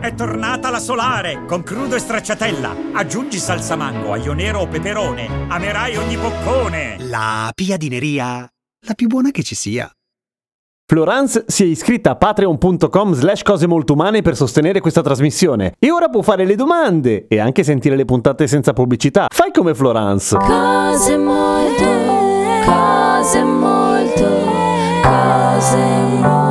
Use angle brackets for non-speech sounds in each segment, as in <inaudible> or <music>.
È tornata la solare con crudo e stracciatella. Aggiungi salsa mango, aglio nero o peperone. Amerai ogni boccone. La piadineria, la più buona che ci sia. Florence si è iscritta a patreon.com slash cose molto umane per sostenere questa trasmissione e ora può fare le domande e anche sentire le puntate senza pubblicità. Fai come Florence. Cose molto, cose molto, cose molto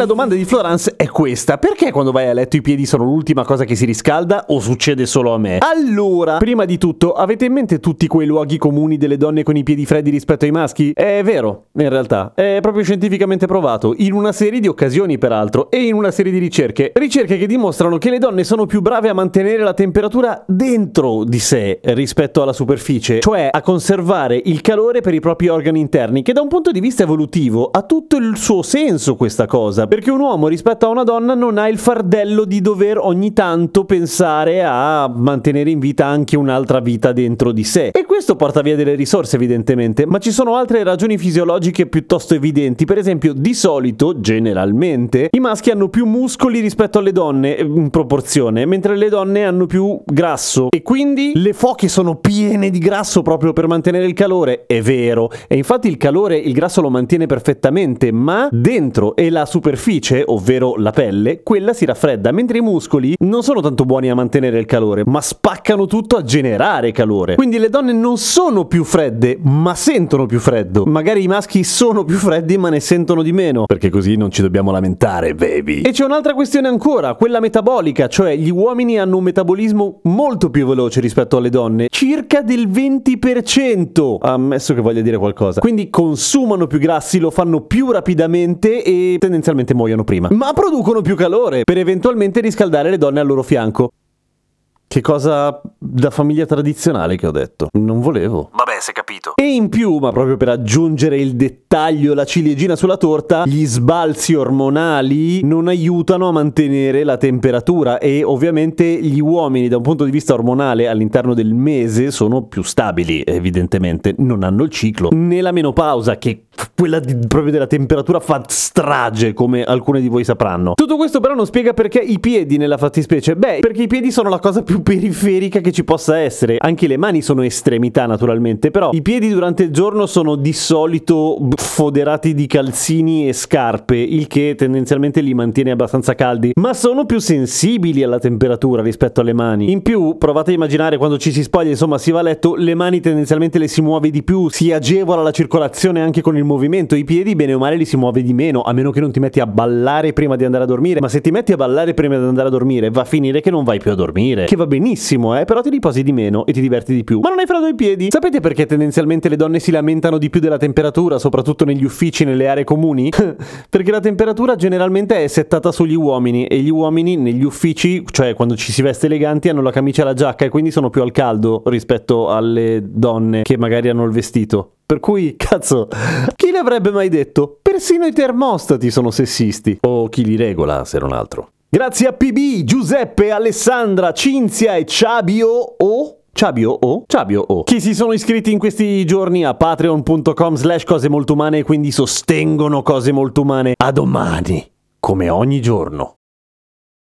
la domanda di Florence è questa: perché quando vai a letto i piedi sono l'ultima cosa che si riscalda o succede solo a me? Allora, prima di tutto, avete in mente tutti quei luoghi comuni delle donne con i piedi freddi rispetto ai maschi? È vero, in realtà, è proprio scientificamente provato, in una serie di occasioni peraltro e in una serie di ricerche. Ricerche che dimostrano che le donne sono più brave a mantenere la temperatura dentro di sé rispetto alla superficie, cioè a conservare il calore per i propri organi interni, che da un punto di vista evolutivo ha tutto il suo senso questa cosa, perché un uomo rispetto a una donna non ha il fardello di dover ogni tanto pensare a mantenere in vita anche un'altra vita dentro di sé. E questo porta via delle risorse evidentemente, ma ci sono altre ragioni fisiologiche piuttosto evidenti, per esempio di solito, generalmente, i maschi hanno più muscoli rispetto alle donne in proporzione, mentre le donne hanno più grasso. E quindi le foche sono piene di grasso proprio per mantenere il calore, è vero, e infatti il calore il grasso lo mantiene perfettamente, ma dentro e la superficie, ovvero la pelle, quella si raffredda, mentre i muscoli non sono tanto buoni a mantenere il calore, ma spaccano tutto a generare calore. Quindi le donne non sono più fredde, ma sentono più freddo. Magari i maschi sono più freddi, ma ne sentono di meno, perché così non ci dobbiamo lamentare, baby. E c'è un'altra questione ancora, quella metabolica, cioè gli uomini hanno un metabolismo molto più veloce rispetto alle donne, circa del 20%, ammesso che voglia dire qualcosa. Quindi consumano più grassi, lo fanno più rapidamente e tendenzialmente muoiono prima. Ma producono più calore per eventualmente riscaldare le donne al loro fianco. Che cosa da famiglia tradizionale che ho detto? Non volevo. Vabbè, si capito. E in più, ma proprio per aggiungere il dettaglio, la ciliegina sulla torta, gli sbalzi ormonali non aiutano a mantenere la temperatura e ovviamente gli uomini da un punto di vista ormonale all'interno del mese sono più stabili, evidentemente, non hanno il ciclo, né la menopausa che quella di- proprio della temperatura fa strage, come alcune di voi sapranno. Tutto questo però non spiega perché i piedi nella fattispecie. Beh, perché i piedi sono la cosa più periferica che ci possa essere. Anche le mani sono estremità naturalmente, però i piedi durante il giorno sono di solito foderati di calzini e scarpe, il che tendenzialmente li mantiene abbastanza caldi, ma sono più sensibili alla temperatura rispetto alle mani. In più, provate a immaginare quando ci si spoglia, insomma, si va a letto, le mani tendenzialmente le si muove di più, si agevola la circolazione anche con il movimento, i piedi bene o male li si muove di meno, a meno che non ti metti a ballare prima di andare a dormire, ma se ti metti a ballare prima di andare a dormire, va a finire che non vai più a dormire, che va benissimo, eh, però ti riposi di meno e ti diverti di più. Ma non hai freddo ai piedi? Sapete perché tendenzialmente le donne si lamentano di più della temperatura, soprattutto negli uffici, nelle aree comuni? <laughs> perché la temperatura generalmente è settata sugli uomini e gli uomini negli uffici, cioè quando ci si veste eleganti, hanno la camicia e la giacca e quindi sono più al caldo rispetto alle donne che magari hanno il vestito. Per cui, <laughs> cazzo, chi l'avrebbe mai detto? Persino i termostati sono sessisti. O chi li regola, se non altro. Grazie a PB, Giuseppe, Alessandra, Cinzia e Ciabio o... Ciabio o? Ciabio o? Chi si sono iscritti in questi giorni a patreon.com slash cose molto umane e quindi sostengono cose molto umane. A domani, come ogni giorno.